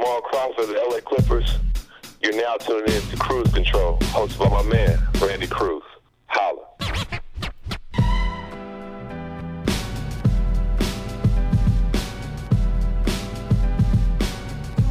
Jamal Crawford of the LA Clippers. You're now tuning in to Cruise Control, hosted by my man, Randy Cruz. Holla.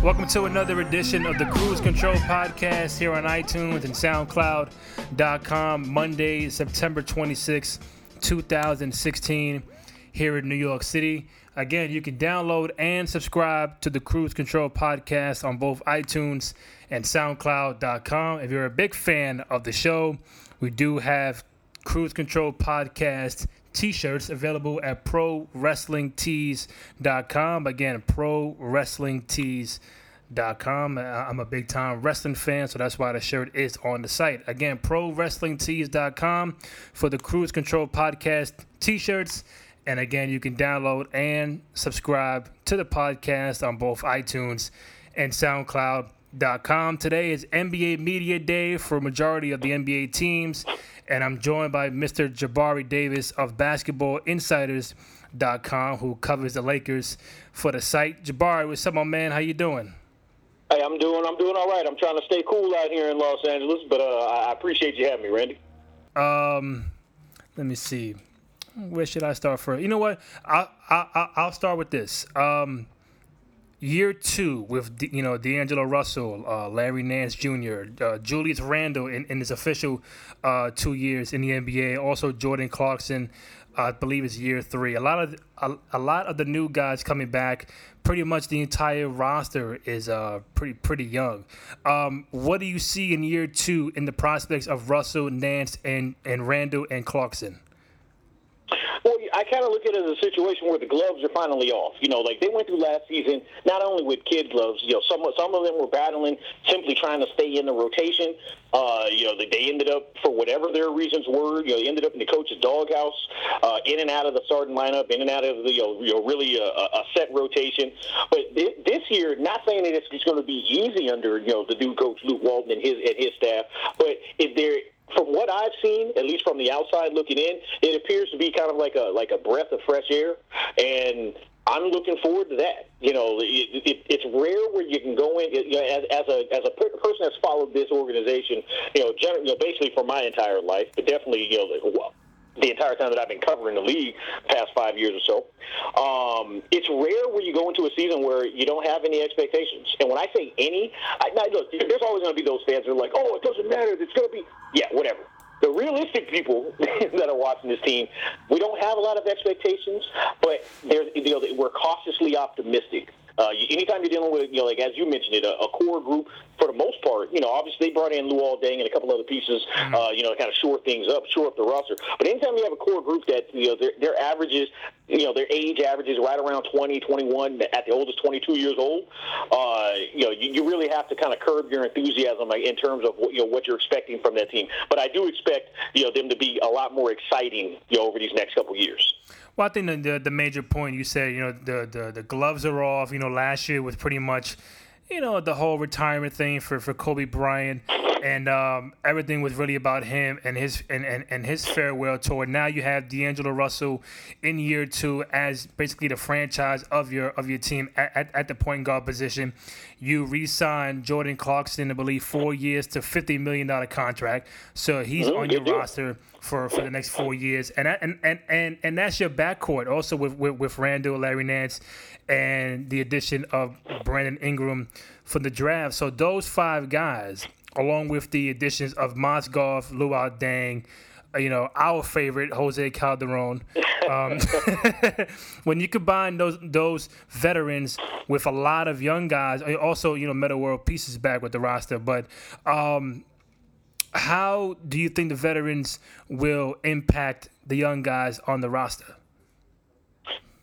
Welcome to another edition of the Cruise Control Podcast here on iTunes and SoundCloud.com. Monday, September 26, 2016, here in New York City. Again, you can download and subscribe to the Cruise Control Podcast on both iTunes and SoundCloud.com. If you're a big fan of the show, we do have Cruise Control Podcast t-shirts available at prowrestlingtees.com again prowrestlingtees.com uh, i'm a big time wrestling fan so that's why the shirt is on the site. Again prowrestlingtees.com for the cruise control podcast t-shirts and again you can download and subscribe to the podcast on both itunes and soundcloud.com today is nba media day for majority of the nba teams and I'm joined by Mr. Jabari Davis of BasketballInsiders.com, who covers the Lakers for the site. Jabari, what's up, my man? How you doing? Hey, I'm doing. I'm doing all right. I'm trying to stay cool out here in Los Angeles, but uh, I appreciate you having me, Randy. Um, let me see. Where should I start first? You know what? I'll I'll, I'll start with this. Um, year two with you know D'Angelo Russell, uh, Larry Nance Jr., uh, Julius Randle in, in his official uh, two years in the NBA. Also Jordan Clarkson, I believe is year three. A lot of a, a, lot of the new guys coming back. Pretty much the entire roster is uh, pretty pretty young. Um, what do you see in year two in the prospects of Russell, Nance, and and Randle and Clarkson? Well, I kind of look at it as a situation where the gloves are finally off. You know, like they went through last season, not only with kid gloves. You know, some some of them were battling simply trying to stay in the rotation. Uh, you know, they, ended up for whatever their reasons were. You know, they ended up in the coach's doghouse, uh, in and out of the starting lineup, in and out of the you know, you know really a, a set rotation. But this year, not saying that it's, it's going to be easy under you know the new coach Luke Walton and his and his staff, but if there from what I've seen, at least from the outside looking in, it appears to be kind of like a like a breath of fresh air, and I'm looking forward to that. You know, it, it, it's rare where you can go in you know, as, as a as a person that's followed this organization, you know, generally, you know, basically for my entire life, but definitely, you know, the entire time that I've been covering the league, past five years or so. Um, it's rare when you go into a season where you don't have any expectations. And when I say any, I, now look, there's always going to be those fans that are like, oh, it doesn't matter. It's going to be, yeah, whatever. The realistic people that are watching this team, we don't have a lot of expectations, but there's, you know, we're cautiously optimistic uh, anytime you're dealing with, you know, like as you mentioned it, a, a, core group for the most part, you know, obviously they brought in Luol Deng and a couple other pieces, mm-hmm. uh, you know, kind of shore things up, shore up the roster. But anytime you have a core group that, you know, their, their averages, you know, their age averages right around 20, 21, at the oldest 22 years old, uh, you know, you, you really have to kind of curb your enthusiasm in terms of what, you know, what you're expecting from that team. But I do expect, you know, them to be a lot more exciting, you know, over these next couple years. Well, I think the, the, the major point you said, you know, the, the the gloves are off. You know, last year was pretty much, you know, the whole retirement thing for, for Kobe Bryant, and um, everything was really about him and his and, and, and his farewell tour. Now you have D'Angelo Russell in year two as basically the franchise of your of your team at, at, at the point guard position. You re-signed Jordan Clarkson, I believe, four years to fifty million dollar contract, so he's mm-hmm. on your roster for, for the next four years, and and and and, and that's your backcourt also with, with with Randle, Larry Nance, and the addition of Brandon Ingram for the draft. So those five guys, along with the additions of Mozgov, Luol Deng, uh, you know, our favorite Jose Calderon. Um, when you combine those those veterans with a lot of young guys, also you know, Metta World Peace's back with the roster, but um, how do you think the veterans will impact the young guys on the roster?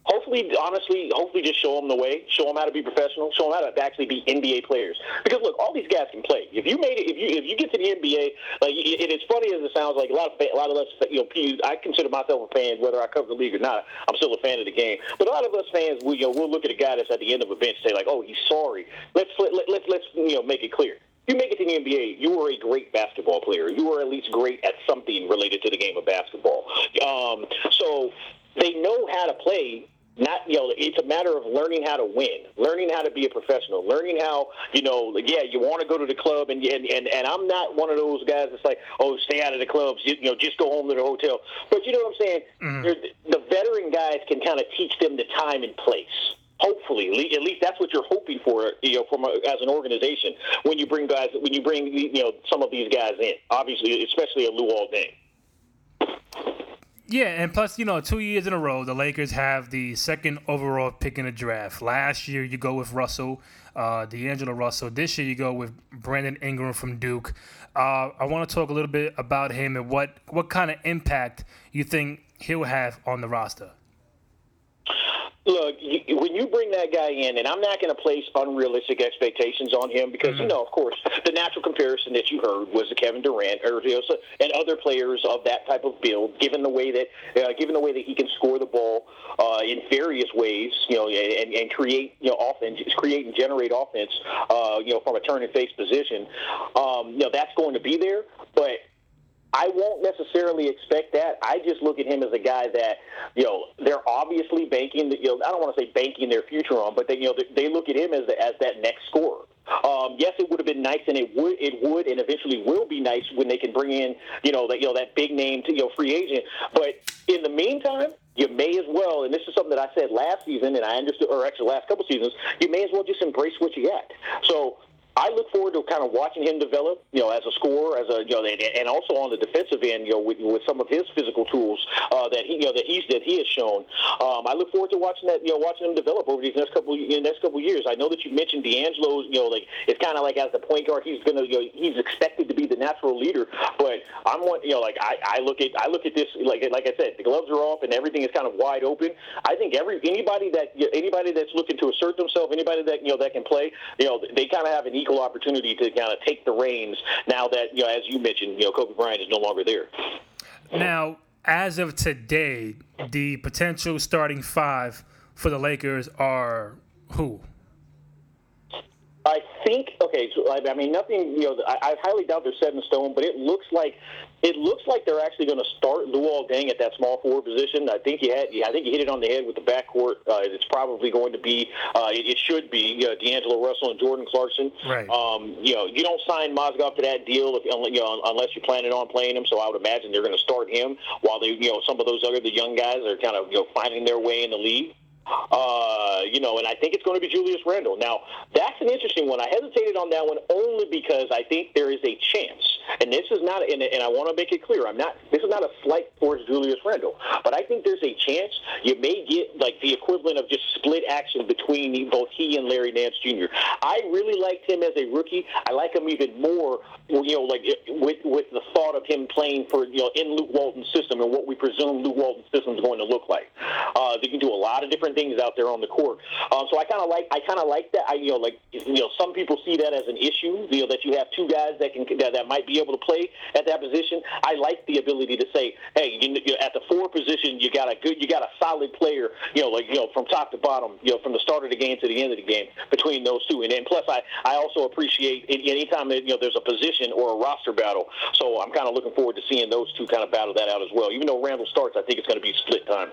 Hopefully, honestly, hopefully, just show them the way. Show them how to be professional. Show them how to actually be NBA players. Because look, all these guys can play. If you made it, if you if you get to the NBA, like it is funny as it sounds, like a lot of a lot of us, you know, I consider myself a fan, whether I cover the league or not. I'm still a fan of the game. But a lot of us fans, we you know, we'll look at a guy that's at the end of a bench, and say like, oh, he's sorry. Let's let, let, let's let's you know make it clear you make it to the NBA, you are a great basketball player. You are at least great at something related to the game of basketball. Um, so they know how to play not you know it's a matter of learning how to win learning how to be a professional learning how you know yeah you want to go to the club and and and, and i'm not one of those guys that's like oh stay out of the clubs you, you know just go home to the hotel. But you know what i'm saying? Mm-hmm. the veteran guys can kind of teach them the time and place. Hopefully at least that's what you're hoping for you know from a, as an organization when you bring guys when you bring you know some of these guys in obviously especially a Luol Deng yeah, and plus, you know, two years in a row, the Lakers have the second overall pick in the draft. Last year, you go with Russell, uh, D'Angelo Russell. This year, you go with Brandon Ingram from Duke. Uh, I want to talk a little bit about him and what, what kind of impact you think he'll have on the roster. Look, when you bring that guy in, and I'm not going to place unrealistic expectations on him because mm-hmm. you know, of course, the natural comparison that you heard was the Kevin Durant or you know, and other players of that type of build. Given the way that, uh, given the way that he can score the ball uh, in various ways, you know, and, and create you know offense, create and generate offense, uh, you know, from a turn and face position, um, you know, that's going to be there, but I won't necessarily expect that. I just look at him as a guy that, you know, they're obviously banking. You know, I don't want to say banking their future on, but they, you know, they look at him as the, as that next scorer. Um, yes, it would have been nice, and it would, it would, and eventually will be nice when they can bring in, you know, that you know that big name, to, you know, free agent. But in the meantime, you may as well, and this is something that I said last season, and I understood, or actually last couple seasons, you may as well just embrace what you got. So I look forward to kind of watching him develop, you know, as a scorer, as a you know, and also on the defensive end, you know, with, with some of his physical tools uh, that he, you know, that he's that he has shown. Um, I look forward to watching that, you know, watching him develop over these next couple in next couple years. I know that you mentioned D'Angelo, you know, like it's kind of like as the point guard, he's gonna, you know, he's expected to be the natural leader. But I'm you know, like I, I look at I look at this like like I said, the gloves are off and everything is kind of wide open. I think every anybody that anybody that's looking to assert themselves, anybody that you know that can play, you know, they kind of have an equal opportunity to kind of take the reins now that, you know, as you mentioned, you know, Kobe Bryant is no longer there. Now, as of today, the potential starting five for the Lakers are who? I think okay. So I, I mean, nothing. You know, I, I highly doubt they're set in stone, but it looks like it looks like they're actually going to start Luol Deng at that small forward position. I think you had, I think you hit it on the head with the backcourt. Uh, it's probably going to be, uh, it, it should be uh, D'Angelo Russell and Jordan Clarkson. Right. Um, you know, you don't sign Mozgov to that deal if you know unless you're planning on playing him. So I would imagine they're going to start him while they, you know, some of those other the young guys are kind of you know finding their way in the league. Uh, you know, and I think it's going to be Julius Randle. Now, that's an interesting one. I hesitated on that one only because I think there is a chance, and this is not, and, and I want to make it clear, I'm not, this is not a slight towards Julius Randle, but I think there's a chance you may get like the equivalent of just split action between both he and Larry Nance Jr. I really liked him as a rookie. I like him even more, you know, like with with the thought of him playing for, you know, in Luke Walton's system and what we presume Luke Walton's system is going to look like. Uh, they can do a lot of different things out there on the court. Um, so I kind of like I kind of like that. I you know like you know some people see that as an issue. You know that you have two guys that can that, that might be able to play at that position. I like the ability to say, hey, you, you at the four position, you got a good, you got a solid player. You know, like you know from top to bottom. You know, from the start of the game to the end of the game between those two. And then plus, I I also appreciate anytime that, you know there's a position or a roster battle. So I'm kind of looking forward to seeing those two kind of battle that out as well. Even though Randle starts, I think it's going to be split time.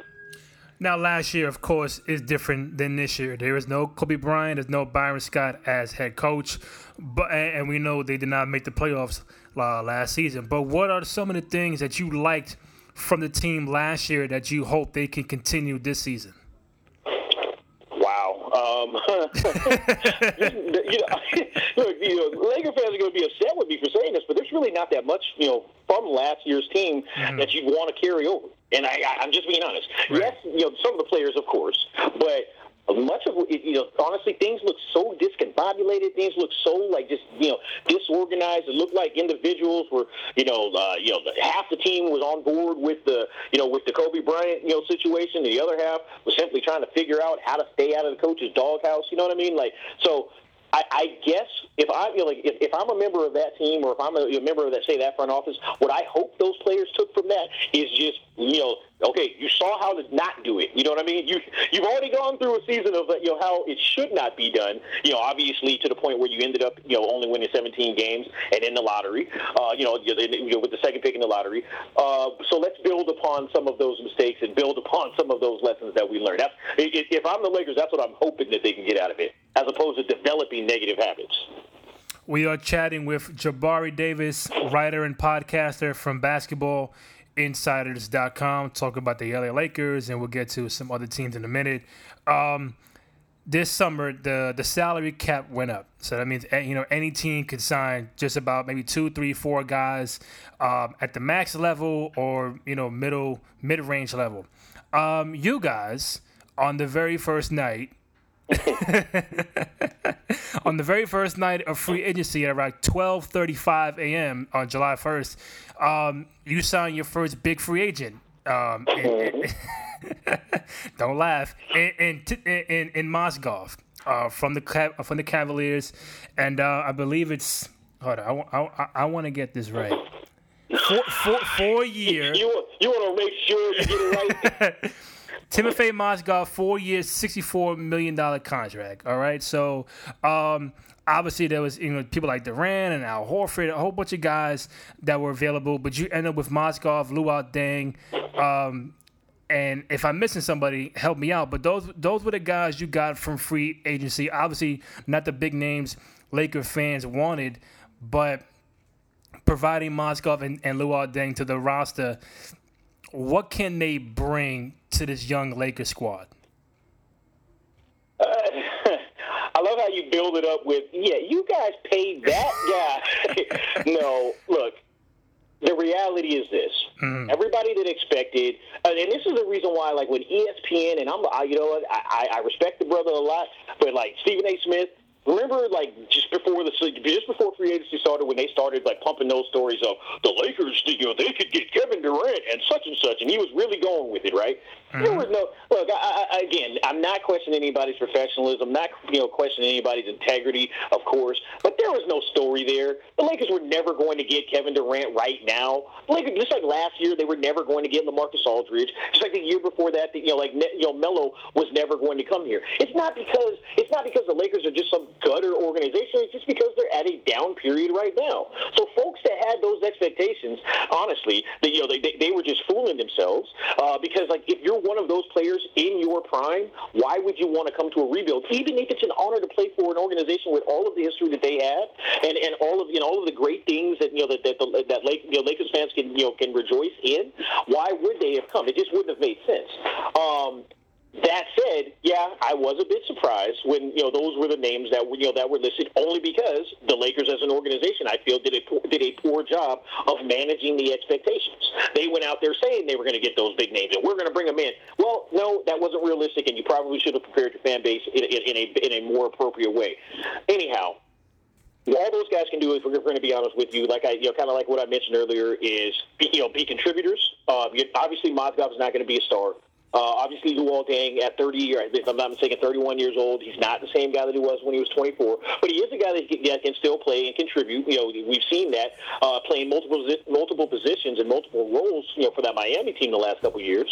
Now, last year, of course, is different than this year. There is no Kobe Bryant, there's no Byron Scott as head coach, but and we know they did not make the playoffs uh, last season. But what are some of the things that you liked from the team last year that you hope they can continue this season? Wow. Um, you know, look, you know, Laker fans are going to be upset with me for saying this, but there's really not that much, you know, from last year's team mm-hmm. that you'd want to carry over. And I, I, I'm just being honest. Right. Yes, you know, some of the players, of course, but much of it, you know, honestly, things look so discombobulated. Things look so like just you know disorganized. It looked like individuals were, you know, uh, you know, half the team was on board with the, you know, with the Kobe Bryant, you know, situation. and The other half was simply trying to figure out how to stay out of the coach's doghouse. You know what I mean? Like, so I, I guess if I you know, like if, if I'm a member of that team or if I'm a, a member of that say that front office, what I hope those players took from that is just you know okay, you saw how to not do it. You know what I mean? You you've already gone through a season of you know how it should not be done. You know, obviously to the point where you ended up you know only winning 17 games and in the lottery. Uh, you know, you know, with the second pick in the lottery. Uh, so let's build upon some of those mistakes and build upon some of those lessons that we learned. That's, if I'm the Lakers, that's what I'm hoping that they can get out of it, as opposed to developing negative habits. We are chatting with Jabari Davis, writer and podcaster from Basketball insiders.com talk about the LA Lakers and we'll get to some other teams in a minute. Um, this summer the the salary cap went up, so that means you know any team could sign just about maybe two, three, four guys um, at the max level or you know middle mid range level. Um, you guys on the very first night. on the very first night of free agency at around 12:35 a.m. on July 1st, um, you signed your first big free agent. Um, and, don't laugh. In in in, in Mozgov uh, from the from the Cavaliers, and uh, I believe it's. Hold on, I, I, I want to get this right. Four, four, four year. You, you want to make sure you get it right. Timofey Mozgov, four years, sixty-four million dollar contract. All right, so um, obviously there was you know people like Durant and Al Horford, a whole bunch of guys that were available, but you end up with Mozgov, Luol Deng, um, and if I'm missing somebody, help me out. But those those were the guys you got from free agency. Obviously, not the big names Laker fans wanted, but providing Mozgov and, and Luol Deng to the roster, what can they bring to this young Laker squad? Uh, I love how you build it up with, yeah, you guys paid that guy. no, look, the reality is this: mm-hmm. everybody that expected, and this is the reason why, like when ESPN, and I'm, I, you know, I, I respect the brother a lot, but like Stephen A. Smith, Remember, like just before the just before free agency started, when they started like pumping those stories of the Lakers, you know, they could get Kevin Durant and such and such, and he was really going with it, right? Mm-hmm. There was no look. I, I, again, I'm not questioning anybody's professionalism, not you know questioning anybody's integrity, of course, but there was no story there. The Lakers were never going to get Kevin Durant right now. The Lakers, just like last year, they were never going to get LaMarcus Aldridge. Just like the year before that, you know, like you know, Melo was never going to come here. It's not because it's not because the Lakers are just some gutter organization. It's just because they're at a down period right now. So folks that had those expectations, honestly, that you know they, they, they were just fooling themselves uh, because like if you're one of those players in your prime, why would you want to come to a rebuild? Even if it's an honor to play for an organization with all of the history that they have and, and all of you know all of the great things that you know that that, the, that Lake, you know, Lakers fans can you know can rejoice in, why would they have come? It just wouldn't have made sense. Um, that said, yeah, I was a bit surprised when you know those were the names that were you know that were listed only because the Lakers as an organization I feel did a did a poor job of managing the expectations. They went out there saying they were going to get those big names and we're going to bring them in. Well, no, that wasn't realistic, and you probably should have prepared your fan base in, in, in a in a more appropriate way. Anyhow, all those guys can do, if we're going to be honest with you, like I, you know, kind of like what I mentioned earlier, is be, you know, be contributors. Uh, obviously, is not going to be a star. Uh, obviously, Luol at 30, or if I'm not mistaken, 31 years old. He's not the same guy that he was when he was 24, but he is a guy that can, that can still play and contribute. You know, we've seen that uh, playing multiple multiple positions and multiple roles. You know, for that Miami team the last couple of years.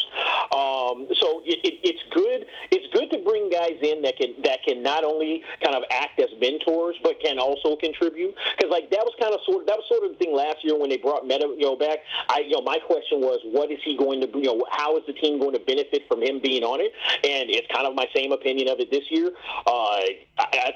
Um, so it, it, it's good. It's good to bring guys in that can that can not only kind of act as mentors, but can also contribute. Because like that was kind of sort of, that was sort of the thing last year when they brought Metta you know back. I you know my question was, what is he going to you know how is the team going to benefit benefit from him being on it, and it's kind of my same opinion of it this year. Uh,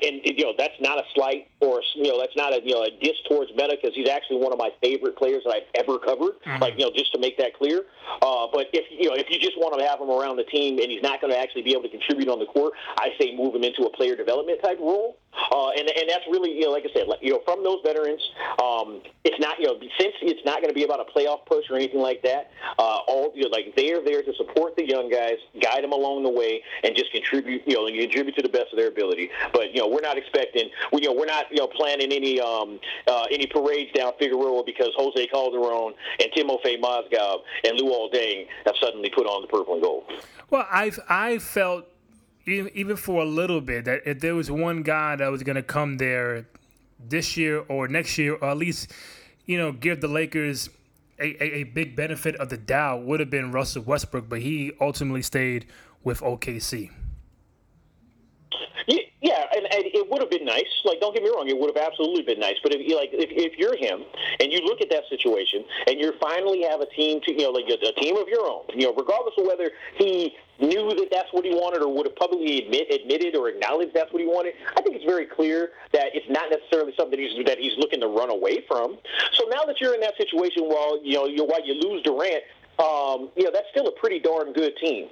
and you know that's not a slight or you know that's not a you know a diss towards Metta because he's actually one of my favorite players that I've ever covered. Mm-hmm. Like you know just to make that clear. Uh, but if you know if you just want to have him around the team and he's not going to actually be able to contribute on the court, I say move him into a player development type role. Uh, and and that's really you know like I said like, you know from those veterans, um, it's not you know since it's not going to be about a playoff push or anything like that. Uh, all you know, like they're there to support the young guys, guide them along the way, and just contribute you know contribute to the best of their ability. But you know we're not expecting we, you know we're not you know planning any um, uh, any parades down Figueroa because Jose Calderon and Timofey Mozgov and Lou Deng have suddenly put on the purple and gold. Well, I've I felt even for a little bit, that if there was one guy that was going to come there this year or next year, or at least, you know, give the Lakers a, a, a big benefit of the Dow would have been Russell Westbrook, but he ultimately stayed with OKC. Yeah, and, and it would have been nice. Like, don't get me wrong, it would have absolutely been nice. But if like, if, if you're him and you look at that situation and you finally have a team to, you know, like a, a team of your own, you know, regardless of whether he knew that that's what he wanted or would have publicly admit, admitted or acknowledged that's what he wanted, I think it's very clear that it's not necessarily something he's, that he's looking to run away from. So now that you're in that situation, while you know, you're, while you lose Durant, um, you know, that's still a pretty darn good team.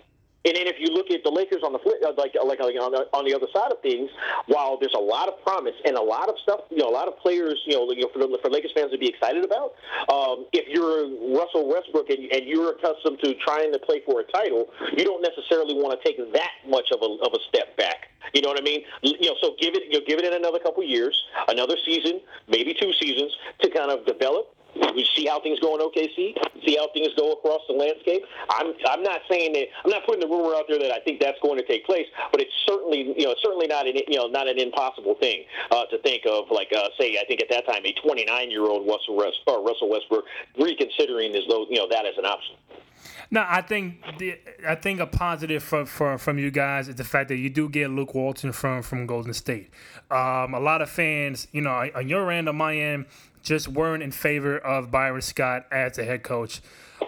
And then if you look at the Lakers on the flip, uh, like like, on, the, on the other side of things, while there's a lot of promise and a lot of stuff, you know, a lot of players, you know, you know for, the, for Lakers fans to be excited about. Um, if you're Russell Westbrook and, and you're accustomed to trying to play for a title, you don't necessarily want to take that much of a of a step back. You know what I mean? You know, so give it you know, give it in another couple years, another season, maybe two seasons to kind of develop we see how things go in OKC, see how things go across the landscape. I'm I'm not saying that I'm not putting the rumor out there that I think that's going to take place, but it's certainly you know certainly not an you know not an impossible thing uh, to think of. Like uh, say, I think at that time a 29 year old Russell West, or Russell Westbrook reconsidering as though you know that as an option. No, I think the I think a positive from from from you guys is the fact that you do get Luke Walton from from Golden State. Um, a lot of fans, you know, on your end, on my end, just weren't in favor of Byron Scott as the head coach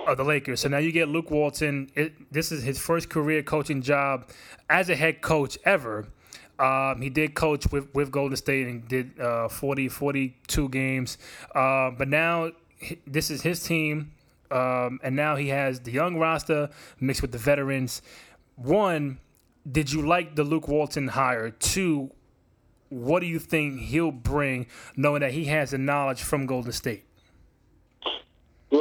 of the Lakers. So now you get Luke Walton. It, this is his first career coaching job as a head coach ever. Um, he did coach with, with Golden State and did uh, 40, 42 games. Uh, but now this is his team. Um, and now he has the young roster mixed with the veterans. One, did you like the Luke Walton hire? Two, what do you think he'll bring, knowing that he has the knowledge from Golden State?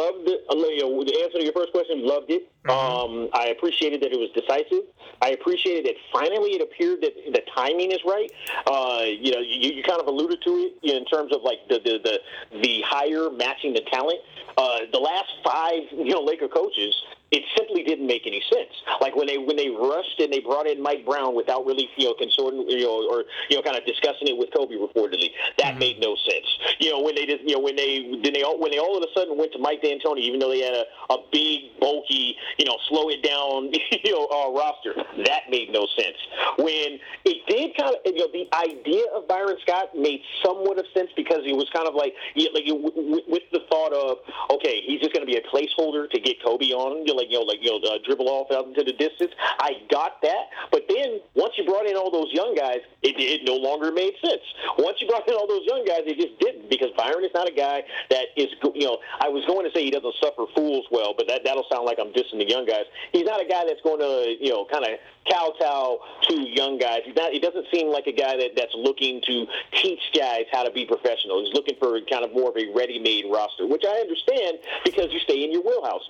Loved it. You know, the answer to your first question, loved it. Mm-hmm. Um, I appreciated that it was decisive. I appreciated that finally it appeared that the timing is right. Uh, you know, you, you kind of alluded to it in terms of like the the the, the hire matching the talent. Uh, the last five, you know, Laker coaches it simply didn't make any sense. Like when they when they rushed and they brought in Mike Brown without really you know consorting you know or you know kind of discussing it with Kobe reportedly, that mm-hmm. made no sense. You know when they did you know when they then they all when they all of a sudden went to Mike D'Antoni, even though they had a, a big bulky you know slow it down you know uh, roster, that made no sense. When it did kind of you know the idea of Byron Scott made somewhat of sense because it was kind of like you know, like you, with the thought of okay he's just going to be a placeholder to get Kobe on. You know, like you know, like you know, uh, dribble off out into the distance. I got that, but then once you brought in all those young guys, it, it no longer made sense. Once you brought in all those young guys, it just didn't because Byron is not a guy that is, you know, I was going to say he doesn't suffer fools well, but that that'll sound like I'm dissing the young guys. He's not a guy that's going to, you know, kind of kowtow to young guys. He's not. He doesn't seem like a guy that that's looking to teach guys how to be professional. He's looking for kind of more of a ready-made roster, which I understand because you stay in your wheelhouse.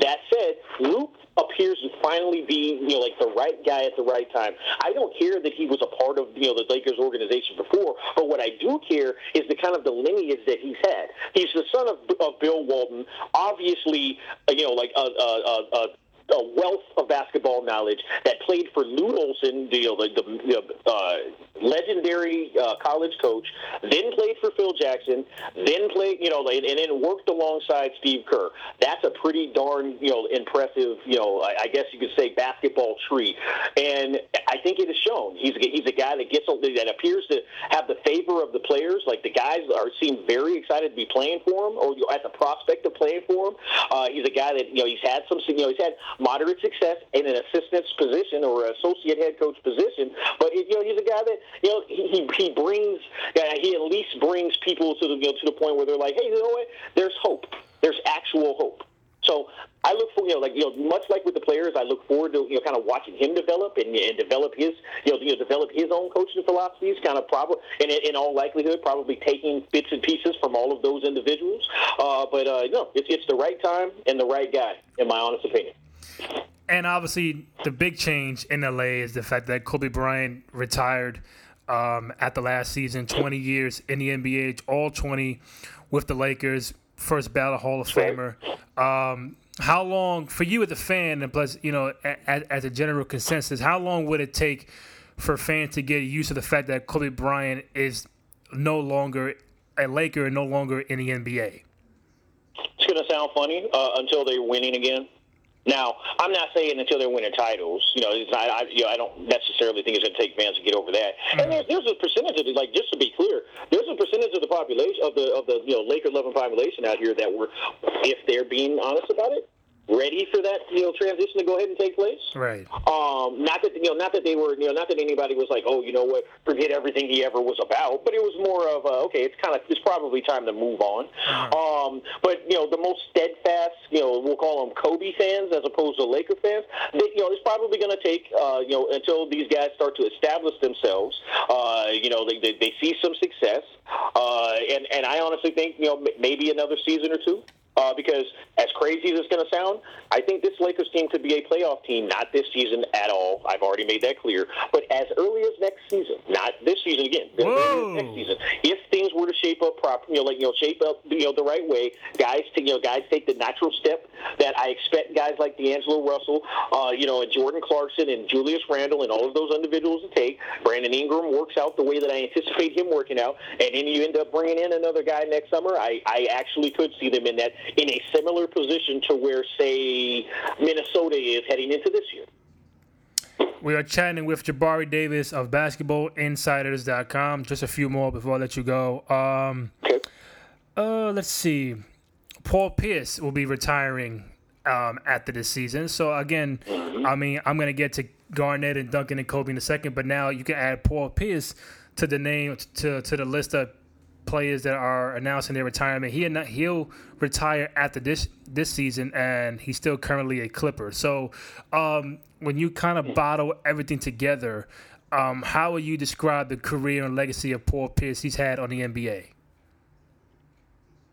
That said, Luke appears to finally be, you know, like the right guy at the right time. I don't care that he was a part of, you know, the Lakers organization before, but what I do care is the kind of the lineage that he's had. He's the son of, of Bill Walton, obviously, you know, like a, a, a, a a wealth of basketball knowledge that played for Lute Olson, the, the, the uh, legendary uh, college coach, then played for Phil Jackson, then played, you know, and, and, then worked alongside Steve Kerr. That's a pretty darn, you know, impressive, you know, I, I guess you could say basketball tree. And I think it is shown. He's a, he's a guy that gets that appears to have the favor of the players. Like the guys are seem very excited to be playing for him, or at the prospect of playing for him. Uh, he's a guy that you know he's had some, you know, he's had moderate success in an assistant's position or an associate head coach position. But you know, he's a guy that you know he he brings uh, he at least brings people to the you know, to the point where they're like, hey, you know what? There's hope. There's actual hope. So I look for you know like you know much like with the players, I look forward to you know kind of watching him develop and, and develop his you know, you know develop his own coaching philosophies. Kind of probably and in all likelihood probably taking bits and pieces from all of those individuals. Uh, but uh, no, it's it's the right time and the right guy in my honest opinion. And obviously, the big change in LA is the fact that Kobe Bryant retired um, at the last season, 20 years in the NBA, all 20 with the Lakers, first ballot Hall of Famer. Um, how long for you as a fan, and plus, you know, as, as a general consensus, how long would it take for fans to get used to the fact that Kobe Bryant is no longer a Laker and no longer in the NBA? It's going to sound funny uh, until they're winning again. Now, I'm not saying until they're winning titles. You know, it's not, I, you know, I don't necessarily think it's going to take fans to get over that. Mm-hmm. And there's, there's a percentage of it, like just to be clear, there's a percentage of the population of the of the you know Laker loving population out here that were, if they're being honest about it, ready for that you know transition to go ahead and take place. Right. Um, not that you know, not that they were you know, not that anybody was like, oh, you know what, forget everything he ever was about. But it was more of a, okay, it's kind of it's probably time to move on. Uh-huh. Um, but you know, the most steadfast, you know, we'll call them Kobe fans as opposed to Laker fans. They, you know, it's probably going to take uh, you know until these guys start to establish themselves. Uh, you know, they, they, they see some success. Uh, and and I honestly think you know maybe another season or two. Uh, because as crazy as it's going to sound, I think this Lakers team could be a playoff team, not this season at all. I've already made that clear. But as early as next season, not this season again, next season, if things were to shape up properly, you know, like you know, shape up, you know, the right way, guys, to, you know, guys take the natural step that I expect guys like D'Angelo Russell, uh, you know, and Jordan Clarkson and Julius Randle and all of those individuals to take. Brandon Ingram works out the way that I anticipate him working out, and then you end up bringing in another guy next summer. I, I actually could see them in that in a similar position to where, say, Minnesota is heading into this year. We are chatting with Jabari Davis of BasketballInsiders.com. Just a few more before I let you go. Um, okay. Uh, let's see. Paul Pierce will be retiring um, after this season. So again, mm-hmm. I mean, I'm gonna get to Garnett and Duncan and Kobe in a second, but now you can add Paul Pierce to the name to to the list of players that are announcing their retirement. He not, he'll retire after this this season, and he's still currently a Clipper. So um, when you kind of bottle everything together, um, how would you describe the career and legacy of Paul Pierce he's had on the NBA?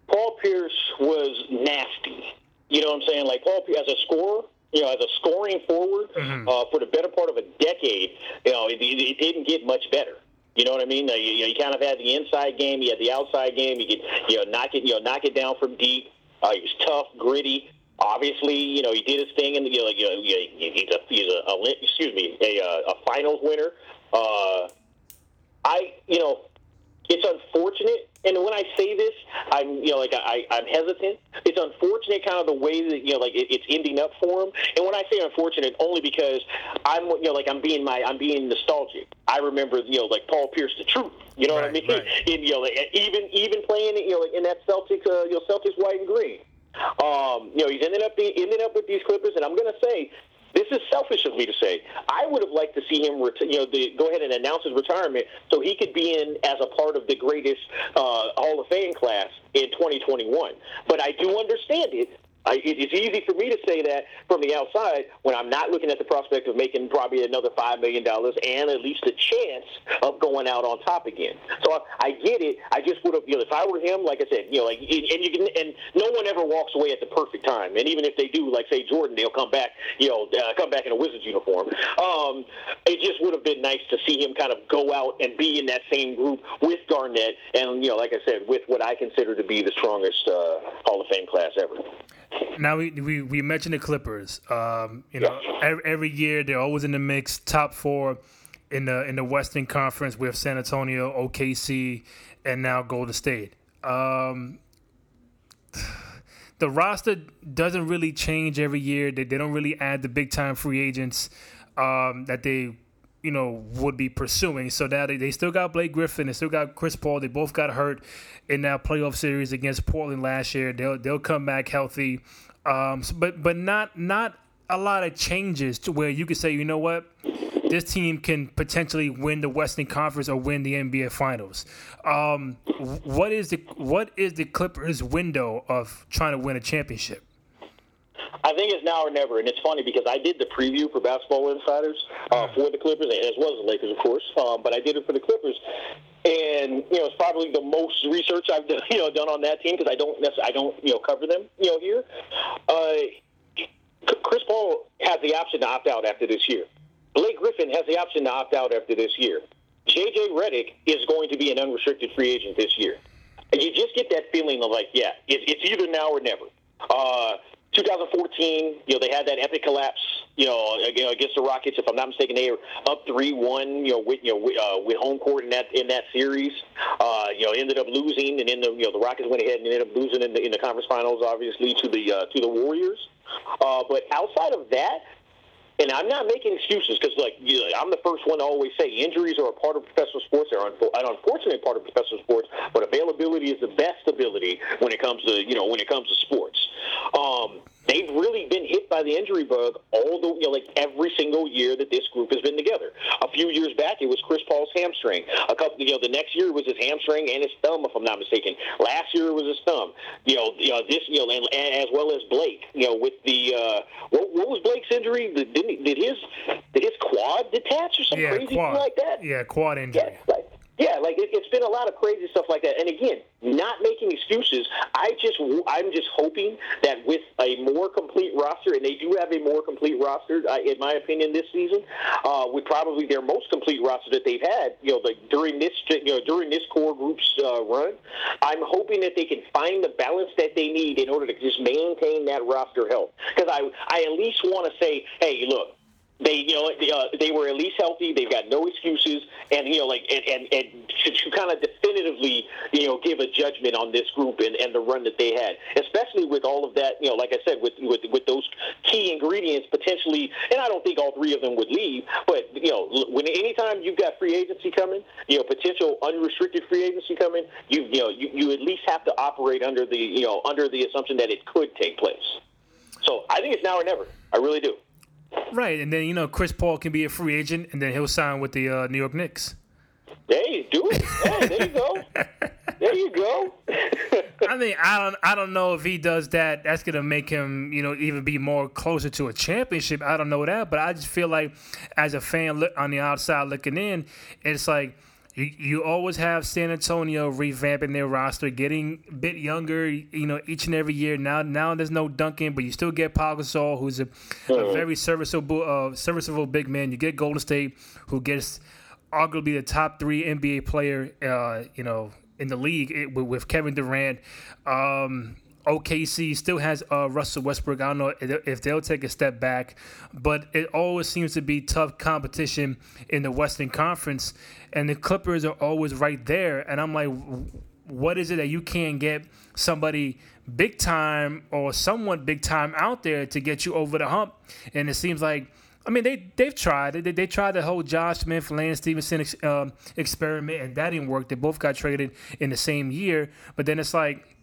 Paul Pierce was nasty. You know what I'm saying? Like Paul Pierce as a scorer, you know, as a scoring forward mm-hmm. uh, for the better part of a decade, you know, it, it didn't get much better. You know what I mean? You, you kind of had the inside game, you had the outside game. You could, you know, knock it, you know, knock it down from deep. Uh, he was tough, gritty. Obviously, you know, he did his thing, and you know, you know he's a he's a, a excuse me, a uh, a finals winner. Uh, I, you know, it's unfortunate and when I say this, I'm you know like I I'm hesitant. It's unfortunate, kind of the way that you know like it, it's ending up for him. And when I say unfortunate, only because I'm you know like I'm being my I'm being nostalgic. I remember you know like Paul Pierce, the truth. You know right, what I mean? Right. And, you know like, even even playing you know like in that Celtics uh, you know Celtics white and green. Um, you know he's ended up being ended up with these Clippers, and I'm going to say this is selfish of me to say. I would have liked to see him, reti- you know, the, go ahead and announce his retirement so he could be in as a part of the greatest uh, Hall of Fame class in 2021. But I do understand it I, it's easy for me to say that from the outside when I'm not looking at the prospect of making probably another five million dollars and at least a chance of going out on top again. So I, I get it. I just would have, you know, if I were him, like I said, you know, like and you can, and no one ever walks away at the perfect time. And even if they do, like say Jordan, they'll come back, you know, uh, come back in a Wizards uniform. Um, it just would have been nice to see him kind of go out and be in that same group with Garnett, and you know, like I said, with what I consider to be the strongest uh, Hall of Fame class ever. Now we, we, we mentioned the Clippers. Um, you know, every, every, year they're always in the mix, top four in the in the Western Conference with San Antonio, OKC, and now Golden State. Um, the roster doesn't really change every year. They, they don't really add the big time free agents um, that they you know, would be pursuing. So now they, they still got Blake Griffin, they still got Chris Paul. They both got hurt in that playoff series against Portland last year. They'll they'll come back healthy, um, but but not not a lot of changes to where you could say, you know what, this team can potentially win the Western Conference or win the NBA Finals. Um, what is the what is the Clippers' window of trying to win a championship? I think it's now or never, and it's funny because I did the preview for Basketball Insiders uh, for the Clippers, as well as the Lakers, of course. Um, but I did it for the Clippers, and you know it's probably the most research I've done, you know done on that team because I don't I don't you know cover them you know here. Uh, Chris Paul has the option to opt out after this year. Blake Griffin has the option to opt out after this year. JJ Redick is going to be an unrestricted free agent this year. And you just get that feeling of like, yeah, it's either now or never. Uh, 2014, you know, they had that epic collapse, you know, against the Rockets. If I'm not mistaken, they were up three-one, you know, with you know with, uh, with home court in that in that series. Uh, you know, ended up losing, and then the you know the Rockets went ahead and ended up losing in the in the conference finals, obviously to the uh, to the Warriors. Uh, but outside of that, and I'm not making excuses because, like, you know, I'm the first one to always say injuries are a part of professional sports. They're an unfortunate part of professional sports, but availability is the best ability when it comes to, you know, when it comes to sports. Um, they've really been hit by the injury bug all the, you know, like every single year that this group has been together. A few years back, it was Chris Paul's hamstring. A couple, you know, the next year was his hamstring and his thumb, if I'm not mistaken. Last year it was his thumb. You know, you know this, you know, and, and as well as Blake. You know, with the uh, what, what was Blake's injury? Did, did his did his quad detach or something yeah, crazy quad. like that? Yeah, quad injury. Yeah, like, yeah, like it, it's been a lot of crazy stuff like that. And again, not making excuses. I just, I'm just hoping that with a more complete roster, and they do have a more complete roster, uh, in my opinion, this season, uh, with probably their most complete roster that they've had, you know, like during this, you know, during this core group's uh, run. I'm hoping that they can find the balance that they need in order to just maintain that roster health. Because I, I at least want to say, hey, look, they you know uh, they were at least healthy. They've got no excuses, and you know like and and, and to, to kind of definitively you know give a judgment on this group and, and the run that they had, especially with all of that you know like I said with with with those key ingredients potentially, and I don't think all three of them would leave, but you know when anytime you've got free agency coming, you know potential unrestricted free agency coming, you you know you, you at least have to operate under the you know under the assumption that it could take place. So I think it's now or never. I really do. Right, and then you know Chris Paul can be a free agent, and then he'll sign with the uh, New York Knicks. Hey, do it. Oh, there you go. there you go. I mean, I don't, I don't know if he does that. That's gonna make him, you know, even be more closer to a championship. I don't know that, but I just feel like, as a fan on the outside looking in, it's like you, you always have San Antonio revamping their roster, getting a bit younger, you know, each and every year. Now, now there's no Duncan, but you still get Pau Gasol, who's a, a very serviceable, uh, serviceable big man. You get Golden State, who gets arguably the top three NBA player, uh, you know, in the league it, with, with, Kevin Durant. Um, OKC still has uh, Russell Westbrook. I don't know if they'll take a step back, but it always seems to be tough competition in the Western Conference, and the Clippers are always right there. And I'm like, what is it that you can't get somebody big time or somewhat big time out there to get you over the hump? And it seems like. I mean, they they've tried They, they tried the whole Josh Smith, Lance Stephenson ex, um, experiment, and that didn't work. They both got traded in the same year. But then it's like,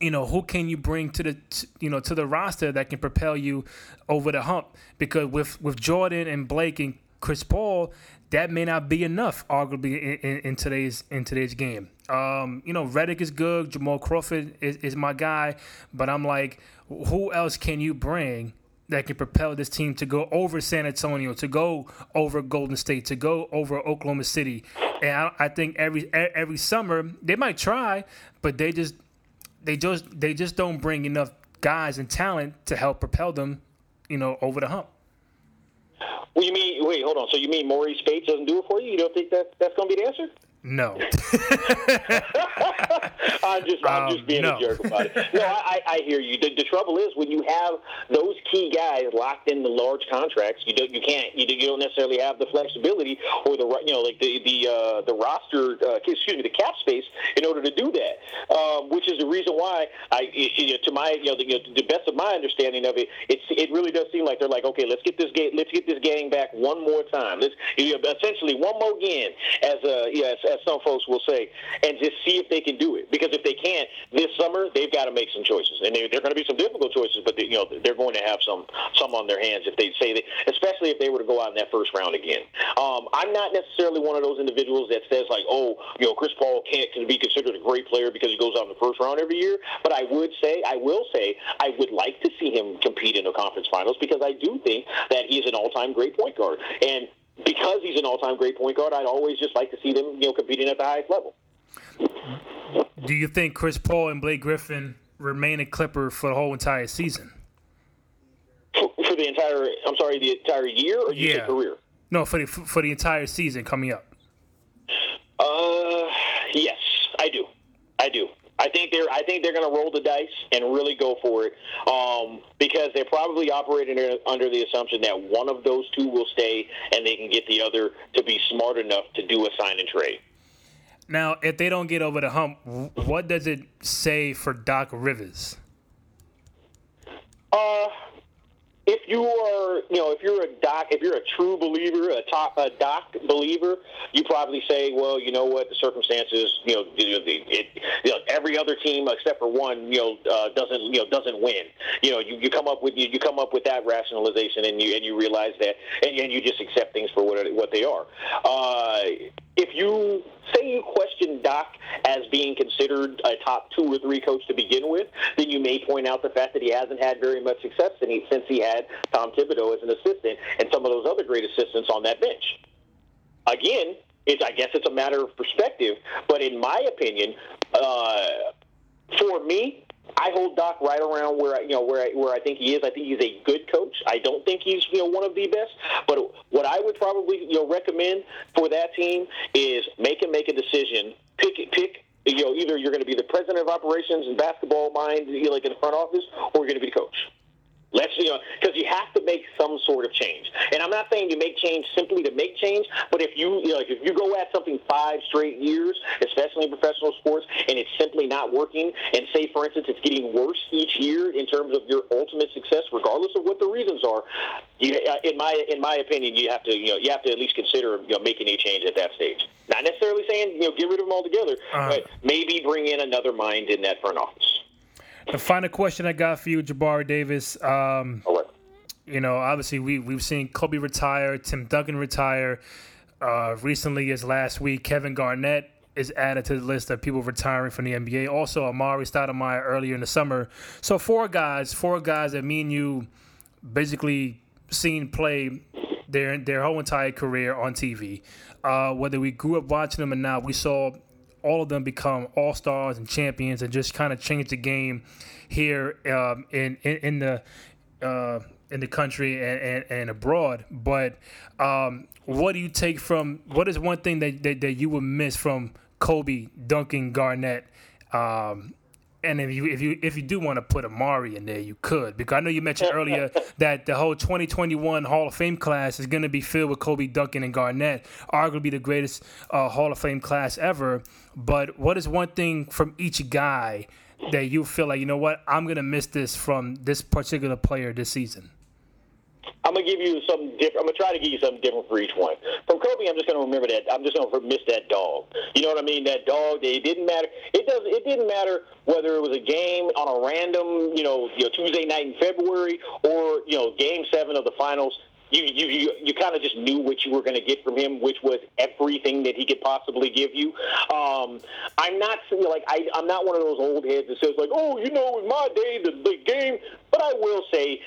you know, who can you bring to the you know to the roster that can propel you over the hump? Because with with Jordan and Blake and Chris Paul, that may not be enough, arguably in, in, in today's in today's game. Um, you know, Redick is good. Jamal Crawford is, is my guy, but I'm like, who else can you bring that can propel this team to go over San Antonio, to go over Golden State, to go over Oklahoma City. And I, I, think every every summer they might try, but they just they just they just don't bring enough guys and talent to help propel them, you know, over the hump. Well, you mean wait, hold on. So you mean Marreese Speights doesn't do it for you? You don't think that that's going to be the answer? No. I'm just I'm um, just being no. a jerk about it. No, I, I hear you. The, the, trouble is when you have those key guys locked in the large contracts, you don't you can't you, you don't necessarily have the flexibility or the you know like the the uh, the roster uh, excuse me the cap space in order to do that. Um, which is the reason why I you know, to my you know, the, you know the best of my understanding of it, it's it really does seem like they're like okay let's get this game let's get this gang back one more time. Let's you know, essentially one more again as a yes. As some folks will say, and just see if they can do it. Because if they can't this summer, they've got to make some choices, and they, they're going to be some difficult choices. But they, you know, they're going to have some some on their hands if they say that, especially if they were to go out in that first round again. Um, I'm not necessarily one of those individuals that says like, oh, you know, Chris Paul can't be considered a great player because he goes out in the first round every year. But I would say, I will say, I would like to see him compete in the conference finals because I do think that he's an all-time great point guard. And because he's an all-time great point guard, I'd always just like to see them, you know, competing at the highest level. Do you think Chris Paul and Blake Griffin remain a Clipper for the whole entire season? For, for the entire, I'm sorry, the entire year or yeah. career? No, for the for the entire season coming up. Uh, yes, I do. I do. I think they're I think they're going to roll the dice and really go for it um, because they're probably operating under the assumption that one of those two will stay and they can get the other to be smart enough to do a sign and trade. Now, if they don't get over the hump, what does it say for Doc Rivers? Uh, if you are, you know, if you're a doc, if you're a true believer, a top, a doc believer, you probably say, well, you know what, the circumstances, you know, it, it, you know every other team except for one, you know, uh, doesn't, you know, doesn't win. You know, you, you come up with you, you come up with that rationalization, and you and you realize that, and, and you just accept things for what what they are. Uh, if you say you question Doc as being considered a top two or three coach to begin with, then you may point out the fact that he hasn't had very much success he, since he had Tom Thibodeau as an assistant and some of those other great assistants on that bench. Again, it's I guess it's a matter of perspective, but in my opinion, uh, for me, I hold Doc right around where I, you know where I, where I think he is. I think he's a good coach. I don't think he's you know one of the best. But what I would probably you know recommend for that team is make him make a decision. Pick pick you know either you're going to be the president of operations and basketball mind you know, like in the front office, or you're going to be the coach. Let's you know because you have to make some sort of change. And I'm not saying you make change simply to make change, but if you you know if you go at something five straight years, especially in professional sports, and it's simply not working, and say for instance it's getting worse each year in terms of your ultimate success, regardless of what the reasons are, you, uh, in my in my opinion, you have to you know you have to at least consider you know making a change at that stage. Not necessarily saying you know get rid of them altogether, uh-huh. but maybe bring in another mind in that front office. The final question I got for you, Jabari Davis. Um, you know, obviously we we've seen Kobe retire, Tim Duncan retire. Uh, recently, as last week, Kevin Garnett is added to the list of people retiring from the NBA. Also, Amar'e Stoudemire earlier in the summer. So four guys, four guys that me and you basically seen play their their whole entire career on TV. Uh, whether we grew up watching them or not, we saw all of them become all stars and champions and just kind of change the game here um, in, in, in the uh, in the country and, and, and abroad. But um, what do you take from what is one thing that, that, that you would miss from Kobe, Duncan, Garnett, um, and if you if you if you do want to put Amar'e in there, you could because I know you mentioned earlier that the whole 2021 Hall of Fame class is going to be filled with Kobe Duncan and Garnett, arguably the greatest uh, Hall of Fame class ever. But what is one thing from each guy that you feel like you know what I'm going to miss this from this particular player this season? I'm gonna give you something different. I'm gonna try to give you something different for each one. From Kobe, I'm just gonna remember that. I'm just gonna miss that dog. You know what I mean? That dog. It didn't matter. It does. It didn't matter whether it was a game on a random, you know, you know Tuesday night in February or you know Game Seven of the finals. You you you, you kind of just knew what you were going to get from him, which was everything that he could possibly give you. Um, I'm not like I I'm not one of those old heads that says like, oh, you know, in my day the the game. But I will say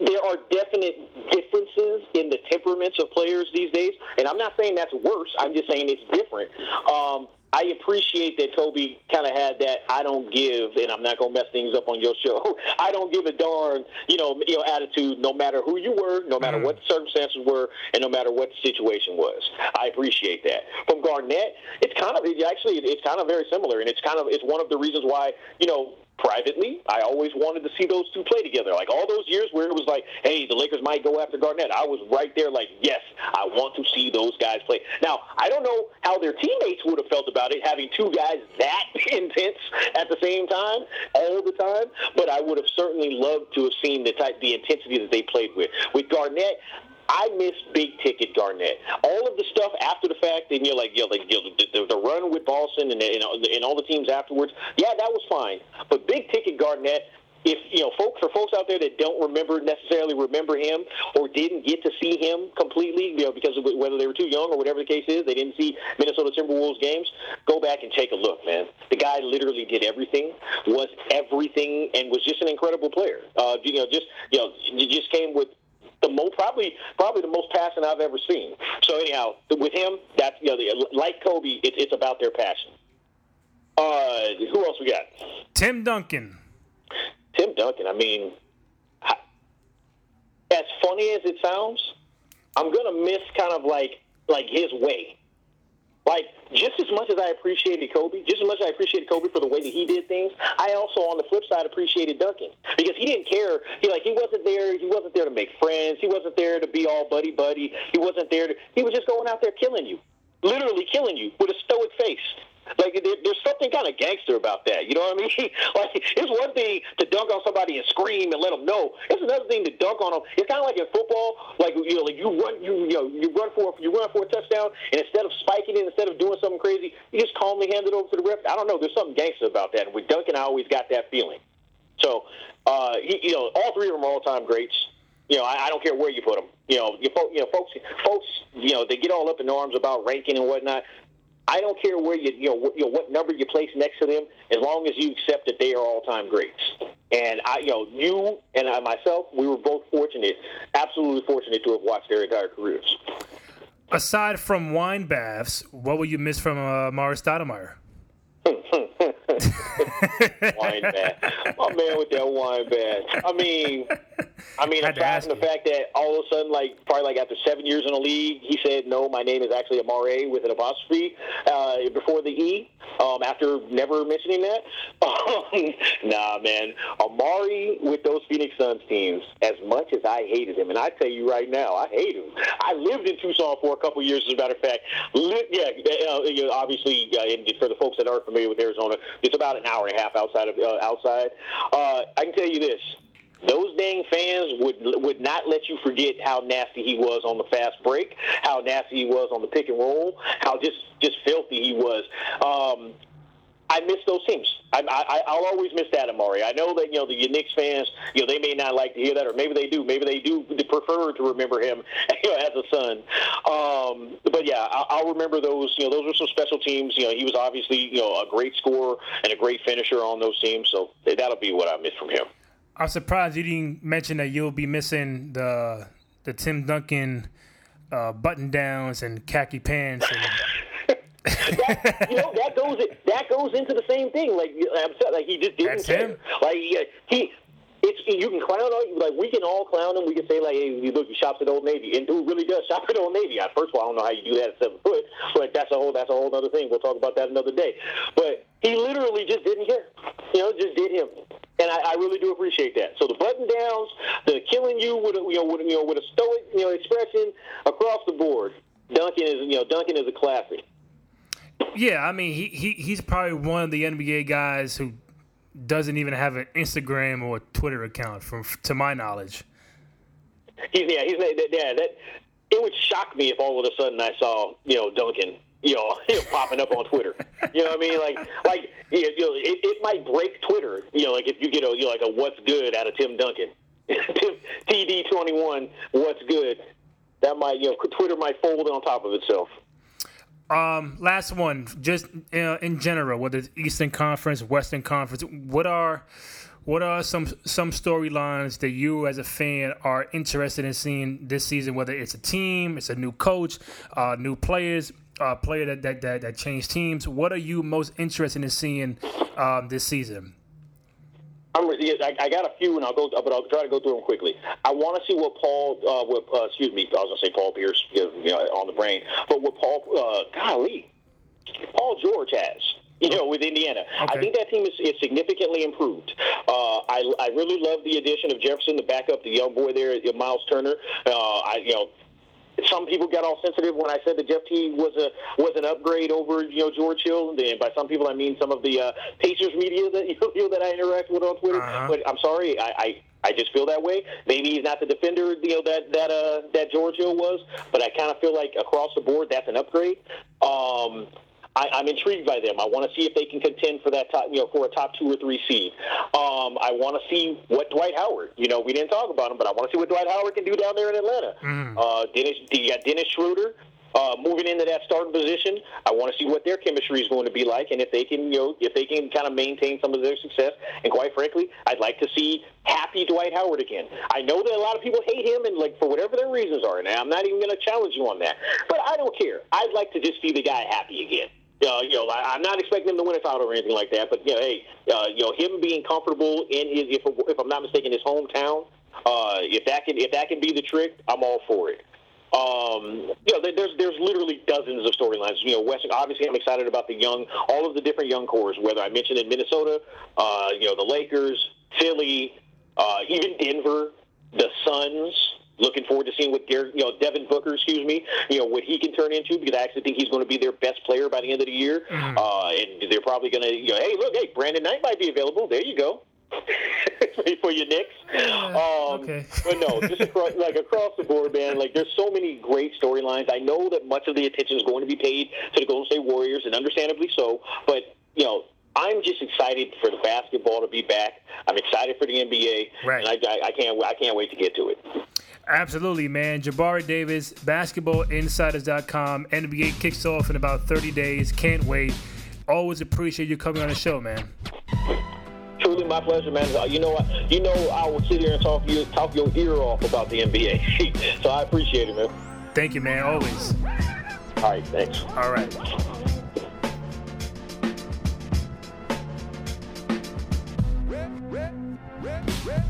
there are definite differences in the temperaments of players these days, and I'm not saying that's worse. I'm just saying it's different. Um, I appreciate that Kobe kind of had that I don't give, and I'm not gonna mess things up on your show. I don't give a darn, you know, you know, attitude. No matter who you were, no matter mm. what the circumstances were, and no matter what the situation was. I appreciate that. From Garnett, it's kind of actually it's kind of very similar, and it's kind of it's one of the reasons why you know privately, I always wanted to see those two play together. Like all those years where it was like, hey, the Lakers might go after Garnett. I was right there, like, yes, I want to see those guys play. Now, I don't know how their teammates would have felt about it, having two guys that intense at the same time all the time. But I would have certainly loved to have seen the type, the intensity that they played with. With Garnett, I miss big ticket Garnett. All of the stuff after the fact, and you're like, you know, like you know, the, the, run with Boston and, and, and all the teams afterwards. Yeah, that was fine. But big ticket Garnett, if you know folks for folks out there that don't remember necessarily remember him or didn't get to see him completely you know because of whether they were too young or whatever the case is they didn't see Minnesota Timberwolves games go back and take a look man the guy literally did everything was everything and was just an incredible player uh, you know just you know just came with the most probably probably the most passion I've ever seen. So anyhow, with him, that's you know, like Kobe, it, it's about their passion. Uh, who else we got? Tim Duncan. Tim Duncan. I mean, as funny as it sounds, I'm gonna miss kind of like like his way. Like just as much as I appreciated Kobe, just as much as I appreciated Kobe for the way that he did things, I also on the flip side appreciated Duncan because he didn't care. He like he wasn't there. He wasn't there to make friends. He wasn't there to be all buddy buddy. He wasn't there to. He was just going out there killing you, literally killing you with a stoic face. Like there, there's something kind of gangster about that. You know what I mean? like it's one thing to dunk on somebody and scream and let them know. It's another thing to dunk on them. It's kind of like in football. Like you know, like you run, you you know, you run for you run for a touchdown, and instead of spiking it, instead of doing something crazy, you just calmly hand it over to the ref. I don't know. There's something gangster about that. And with Duncan, I always got that feeling. So, uh, he, you know, all three of them are all-time greats. You know, I, I don't care where you put them. You know, you, you know, folks, folks, you know, they get all up in arms about ranking and whatnot. I don't care where you, you know, what, you know, what number you place next to them, as long as you accept that they are all-time greats. And I, you know, you and I myself, we were both fortunate, absolutely fortunate to have watched their entire careers. Aside from wine baths, what will you miss from uh, Morris Stoudemire? wine bath. My man with that wine bath. I mean, I mean, aside from the fact that all of a sudden, like probably like after seven years in the league, he said, "No, my name is actually Amare with an apostrophe uh, before the e." Um, after never mentioning that, um, nah, man, Amar'e with those Phoenix Suns teams. As much as I hated him, and I tell you right now, I hate him. I lived in Tucson for a couple years, as a matter of fact. Li- yeah, uh, obviously, uh, and for the folks that aren't familiar with Arizona, it's about an hour and a half outside of uh, outside. Uh, I can tell you this: those dang fans would would not let you forget how nasty he was on the fast break, how nasty he was on the pick and roll, how just just filthy he was. Um, I miss those teams. I, I, I'll always miss that, Amar'e. I know that you know the Knicks fans, you know, they may not like to hear that, or maybe they do. Maybe they do prefer to remember him you know, as a Sun. Um, but yeah, I, I'll remember those. You know, those were some special teams. You know, he was obviously you know a great scorer and a great finisher on those teams. So that'll be what I miss from him. I'm surprised you didn't mention that you'll be missing the the Tim Duncan uh, button downs and khaki pants. And... that, you know that goes that goes into the same thing. Like I'm saying, like he just didn't That's care. Him. Like he, it's you can clown on like we can all clown him. We can say like, hey, you look, he shops at Old Navy, and dude really does shop at Old Navy. First of all, I don't know how you do that at seven foot, but that's a whole that's a whole other thing. We'll talk about that another day. But he literally just didn't care. You know, just did him and I, I, really do appreciate that. So the button downs, the killing you with a you know with, you know with a stoic you know expression across the board. Duncan is you know Duncan is a classic. Yeah, I mean he, he he's probably one of the NBA guys who doesn't even have an Instagram or Twitter account, from to my knowledge. Yeah he's yeah that it would shock me if all of a sudden I saw you know Duncan you know, popping up on Twitter. You know what I mean? Like, like you know, it, it might break Twitter. You know, like if you get a you know, like a what's good out of Tim Duncan, TD twenty one, what's good? That might you know, Twitter might fold on top of itself. Um, last one, just uh, in general, whether it's Eastern Conference, Western Conference, what are what are some some storylines that you as a fan are interested in seeing this season? Whether it's a team, it's a new coach, uh, new players, uh, player that, that, that that changed teams. What are you most interested in seeing um, this season? I'm, I, I got a few, and I'll go, but I'll try to go through them quickly. I want to see what Paul, uh, what, uh, excuse me, I was going to say Paul Pierce, you know, on the brain, but what Paul, uh, golly, Paul George has you know, with Indiana. Okay. I think that team is, is significantly improved. Uh, I, I really love the addition of Jefferson to back up the young boy there, Miles Turner. Uh, I, you know, some people got all sensitive when I said that Jeff T was a was an upgrade over you know George Hill. And by some people, I mean some of the uh, Pacers media that you know, that I interact with on Twitter. Uh-huh. But I'm sorry, I, I I just feel that way. Maybe he's not the defender, you know, that that uh, that George Hill was, but I kind of feel like across the board that's an upgrade. Um, I, am intrigued by them. I want to see if they can contend for that top, you know, for a top two or three seed. Um, I want to see what Dwight Howard. You know, we didn't talk about him, but I want to see what Dwight Howard can do down there in Atlanta. Mm. Uh, Dennis, you got Dennis Schroeder. Uh, moving into that starting position, I want to see what their chemistry is going to be like, and if they can, you know, if they can kind of maintain some of their success. And quite frankly, I'd like to see happy Dwight Howard again. I know that a lot of people hate him, and like for whatever their reasons are. Now, I'm not even going to challenge you on that, but I don't care. I'd like to just see the guy happy again. Uh, you know, I, am not expecting him to win a title or anything like that, but you know, hey, uh, you know, him being comfortable in his, if, if I'm not mistaken, his hometown, uh, if that can if that can be the trick, I'm all for it. Um, you know, there's there's literally dozens of storylines. You know, West. Obviously, I'm excited about the young, all of the different young cores. Whether I mentioned in Minnesota, uh, you know, the Lakers, Philly, uh, even Denver, the Suns. Looking forward to seeing what Derek, you know, Devin Booker, excuse me, you know, what he can turn into because I actually think he's going to be their best player by the end of the year. Mm-hmm. Uh, and they're probably going to, you know, hey, look, hey, Brandon Knight might be available. There you go. for your Knicks. Um, okay. but no, just across, like across the board, man. Like there's so many great storylines. I know that much of the attention is going to be paid to the Golden State Warriors, and understandably so. But you know, I'm just excited for the basketball to be back. I'm excited for the NBA, right. and I, I, I can't I can't wait to get to it. Absolutely, man. Jabari Davis, basketballinsiders.com. NBA kicks off in about 30 days. Can't wait. Always appreciate you coming on the show, man. Truly my pleasure, man. Uh, you know, you know, I will sit here and talk you talk your ear off about the NBA. so I appreciate it, man. Thank you, man. Always. All right, thanks. All right. Woo!